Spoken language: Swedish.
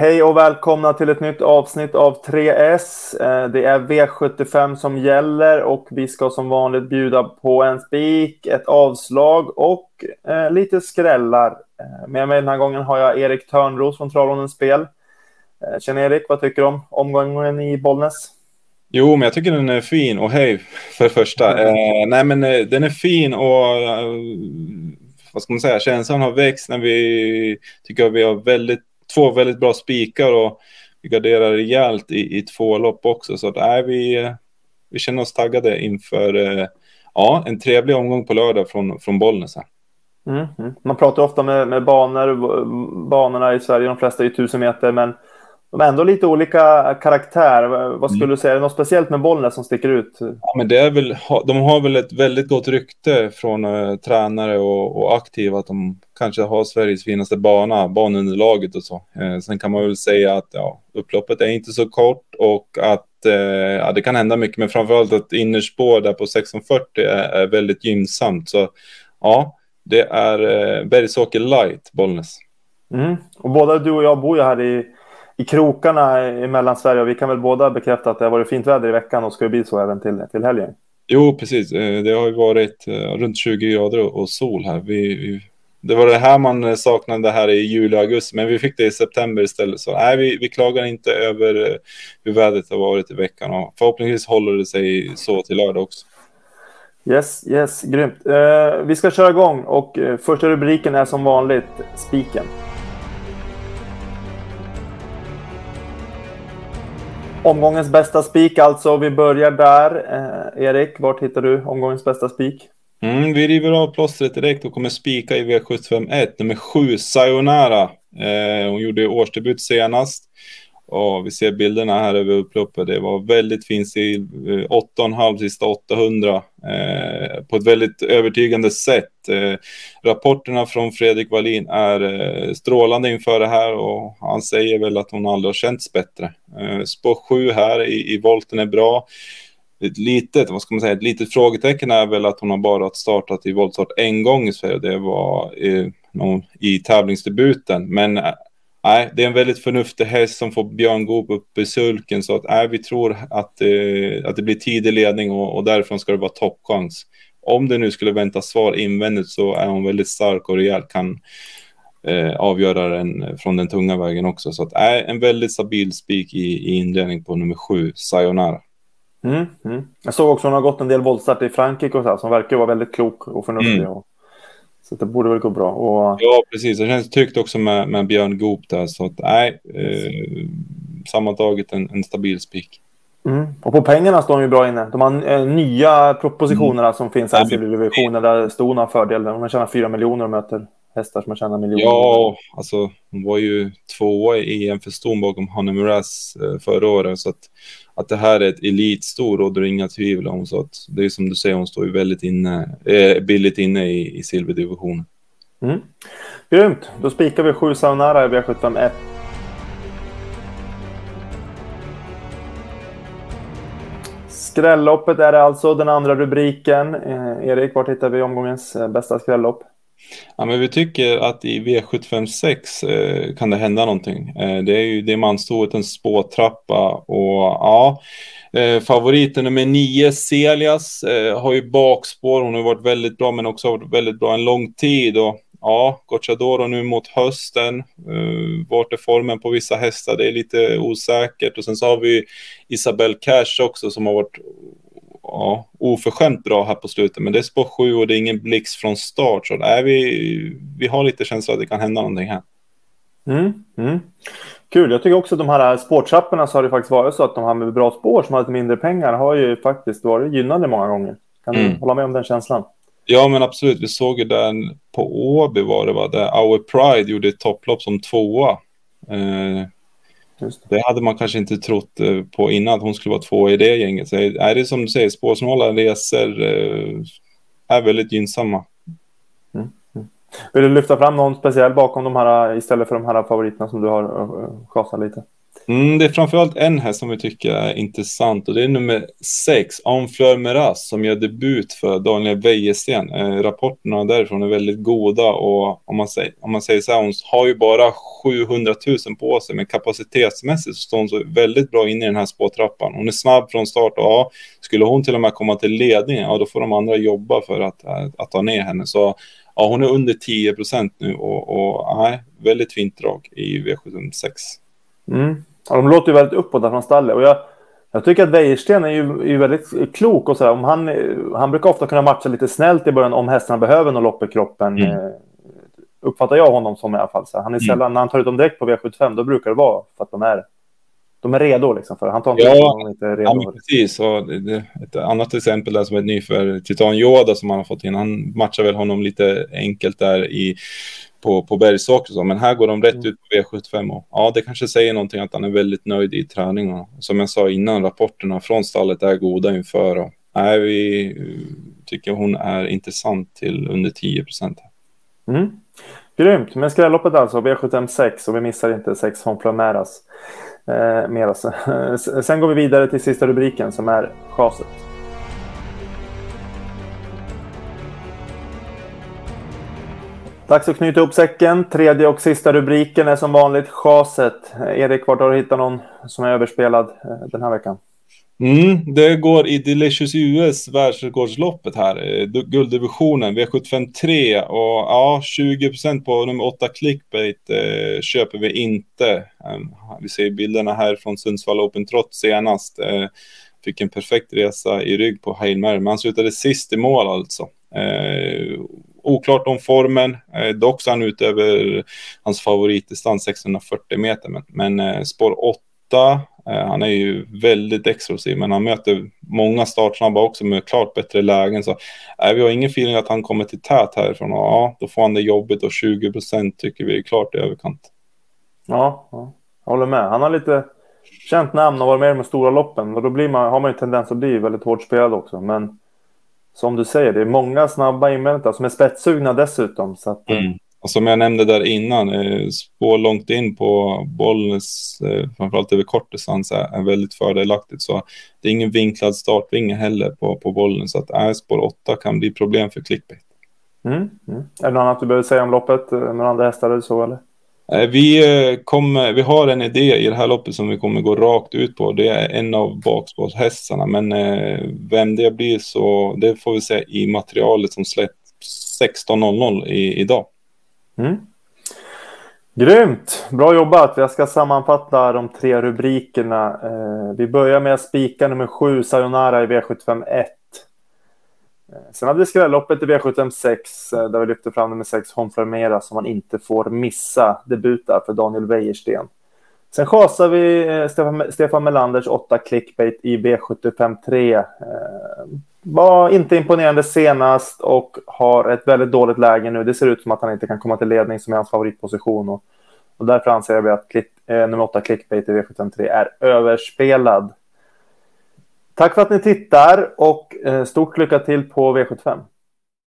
Hej och välkomna till ett nytt avsnitt av 3S. Eh, det är V75 som gäller och vi ska som vanligt bjuda på en spik, ett avslag och eh, lite skrällar. Eh, med mig den här gången har jag Erik Törnros från Travronens Spel. Tjena Erik, vad tycker du om omgången i Bollnäs? Jo, men jag tycker den är fin och hej för första. Eh, nej, men den är fin och vad ska man säga, känslan har växt när vi tycker att vi har väldigt två väldigt bra spikar och vi garderar rejält i, i två lopp också. Så att, äh, vi, vi känner oss taggade inför eh, ja, en trevlig omgång på lördag från, från Bollnäs. Mm, mm. Man pratar ofta med, med banor, banorna i Sverige, de flesta är tusen meter, men de har ändå lite olika karaktär. Vad skulle mm. du säga, är det något speciellt med Bollnäs som sticker ut? Ja, men det är väl, de har väl ett väldigt gott rykte från uh, tränare och, och, aktiva att de kanske har Sveriges finaste bana, banunderlaget och så. Uh, sen kan man väl säga att ja, upploppet är inte så kort och att uh, ja, det kan hända mycket, men framförallt att innerspår där på 1640 är, är väldigt gynnsamt. Så ja, det är Bergsåker light, Bollnäs. Mm. Och båda du och jag bor ju här i i krokarna i Mellansverige och vi kan väl båda bekräfta att det har varit fint väder i veckan och ska bli så även till, till helgen. Jo, precis. Eh, det har ju varit eh, runt 20 grader och sol här. Vi, vi, det var det här man saknade här i juli och augusti, men vi fick det i september istället. Så nej, vi, vi klagar inte över eh, hur vädret har varit i veckan och förhoppningsvis håller det sig så till lördag också. Yes, yes, grymt. Eh, vi ska köra igång och eh, första rubriken är som vanligt spiken. Omgångens bästa spik alltså. Vi börjar där. Eh, Erik, vart hittar du omgångens bästa spik? Mm, vi river av plåstret direkt och kommer spika i V751, nummer 7, Sayonara. Eh, hon gjorde årsdebut senast. Ja, vi ser bilderna här över upploppet. Det var väldigt fin stil. Eh, 8,5 sista 800 eh, på ett väldigt övertygande sätt. Eh, rapporterna från Fredrik Wallin är eh, strålande inför det här och han säger väl att hon aldrig har känts bättre. Eh, spår 7 här i, i volten är bra. Ett litet, vad ska man säga, ett litet frågetecken är väl att hon har bara startat i voltstart en gång i Sverige. Det var eh, i, i tävlingsdebuten. Men nej, det är en väldigt förnuftig häst som får Björn Goop upp i sulken så att nej, vi tror att, eh, att det blir tidig ledning och, och därifrån ska det vara toppchans. Om det nu skulle vänta svar invändigt så är hon väldigt stark och rejäl, kan eh, avgöra den från den tunga vägen också. Så att nej, en väldigt stabil spik i, i inledning på nummer sju, Sayonara. Mm, mm. Jag såg också att hon har gått en del voltstart i Frankrike och så här, som verkar vara väldigt klok och förnuftig. Mm. Och så det borde väl gå bra. Och... Ja, precis. Det känns tryggt också med, med Björn Goop där. Så att, nej, eh, sammantaget en, en stabil spik. Mm. Och på pengarna står de ju bra inne. De har eh, nya propositionerna mm. som finns här i divisionen där Ston har fördel. De tjänar fyra miljoner och möter hästar som har tjänat miljoner. Ja, alltså hon var ju tvåa i EM för Ston bakom Hanne Muras eh, förra året. Så att att det här är ett elitstor råder inga tvivel om. Så att det är som du säger, hon står ju väldigt inne, eh, billigt inne i, i silverdivisionen. Mm. Grymt, då spikar vi sju Saunara i V751. Skrälloppet är det alltså, den andra rubriken. Eh, Erik, vart hittar vi omgångens eh, bästa skrällopp? Ja, men vi tycker att i V756 eh, kan det hända någonting. Eh, det är ju det manstoet, en spåtrappa och ja, eh, favoriten nummer nio, Celias, eh, har ju bakspår. Hon har varit väldigt bra, men också varit väldigt bra en lång tid. Och ja, Gocciadoro nu mot hösten. Uh, vart är formen på vissa hästar? Det är lite osäkert. Och sen så har vi Isabelle Cash också som har varit ja, oförskämt bra här på slutet. Men det är spår 7 och det är ingen blixt från start. Så nej, vi, vi har lite känsla att det kan hända någonting här. Mm, mm. Kul. Jag tycker också att de här spårtrapporna så har det faktiskt varit så att de här med bra spår som har lite mindre pengar har ju faktiskt varit gynnade många gånger. Kan du mm. hålla med om den känslan? Ja, men absolut. Vi såg ju den på Åby var det va, där Our Pride gjorde ett topplopp som tvåa. Eh, det. det. hade man kanske inte trott eh, på innan att hon skulle vara två i det gänget. Så är det som du säger, spårsnåla resor eh, är väldigt gynnsamma. Mm. Mm. Vill du lyfta fram någon speciell bakom de här istället för de här favoriterna som du har chasat lite? Mm, det är framförallt en häst som vi tycker är intressant och det är nummer sex, Enfleur Meras, som gör debut för Daniel Wäjersten. Eh, rapporterna därifrån är väldigt goda och om man säger, om man säger så här, hon har ju bara 700 000 på sig, men kapacitetsmässigt så står hon så väldigt bra inne i den här spårtrappan. Hon är snabb från start och ja, skulle hon till och med komma till ledningen, ja då får de andra jobba för att, att, att ta ner henne. Så ja, hon är under 10 procent nu och, och nej, väldigt fint drag i V76. Mm. Ja, de låter ju väldigt uppåt från stallet. Och jag, jag tycker att Wäjersten är ju, är ju väldigt klok. Och så Om han, han brukar ofta kunna matcha lite snällt i början om hästarna behöver något lopp i kroppen. Mm. Eh, uppfattar jag honom som i alla fall. Så han är mm. sällan, mm. när han tar ut dem direkt på V75, då brukar det vara för att de är, de är redo. Liksom, för han tar inte ja, dem inte är redo. Ja, precis. Och ett annat exempel där som är ny för Titan Yoda som han har fått in. Han matchar väl honom lite enkelt där i på, på så, men här går de rätt mm. ut på V75 och ja, det kanske säger någonting att han är väldigt nöjd i träningen. Som jag sa innan, rapporterna från stallet är goda inför och nej, vi tycker hon är intressant till under 10 procent. Mm. Grymt, men skrälloppet alltså, V76 och vi missar inte 6 Honfla Meras. Eh, Meras. Sen går vi vidare till sista rubriken som är chaset. Dags att knyta ihop säcken. Tredje och sista rubriken är som vanligt chaset. Erik, vart har du hittat någon som är överspelad eh, den här veckan? Mm, det går i Delicious US världsrekordsloppet här. Eh, gulddivisionen V75 3 och ja, 20% på nummer 8 clickbait eh, köper vi inte. Eh, vi ser bilderna här från Sundsvall Open Trot senast. Eh, fick en perfekt resa i rygg på Hail Mary, men han slutade sist i mål alltså. Eh, oklart om formen. Eh, dock så han ut över hans favoritdistans 640 meter. Men, men eh, spår 8, eh, han är ju väldigt explosiv, men han möter många startsnabba också med klart bättre lägen. Så eh, vi har ingen feeling att han kommer till tät härifrån. Och, ja, då får han det jobbigt och 20 procent tycker vi är klart i överkant. Ja, ja, jag håller med. Han har lite känt namn och varit med i de stora loppen och då blir man, har man ju tendens att bli väldigt hårt spelad också. Men som du säger, det är många snabba inväntar som är spetssugna dessutom. Så att, mm. Och som jag nämnde där innan, eh, spår långt in på Bollnäs, eh, framförallt över kort distans, är, är väldigt fördelaktigt. Så det är ingen vinklad startvinge heller på, på Bollnäs. Så att äh, spår 8 kan bli problem för clickbait. Mm. Mm. Är det något annat du behöver säga om loppet? Eh, några andra hästar eller så eller? Eh, vi, eh, kommer, eh, vi har en idé i det här loppet som vi kommer gå rakt ut på. Det är en av bakspårshästarna, men vem det blir så det får vi se i materialet som släpps 16.00 idag. Mm. Grymt! Bra jobbat! Jag ska sammanfatta de tre rubrikerna. vi börjar med att spika nummer sju, Sayonara i V751. Eh, sen hade vi skrälloppet i V756 eh, där vi lyfte fram nummer 6 Honflarmera som man inte får missa debut där för Daniel Wäjersten. Sen chasar vi eh, Stefan, Stefan Melanders 8 clickbait i V753. Var inte imponerande senast och har ett väldigt dåligt läge nu. Det ser ut som att han inte kan komma till ledning som är hans favoritposition. Och, och därför anser vi att klick, eh, nummer 8 clickbait i V753 är överspelad. Tack för att ni tittar och eh, stort lycka till på V75.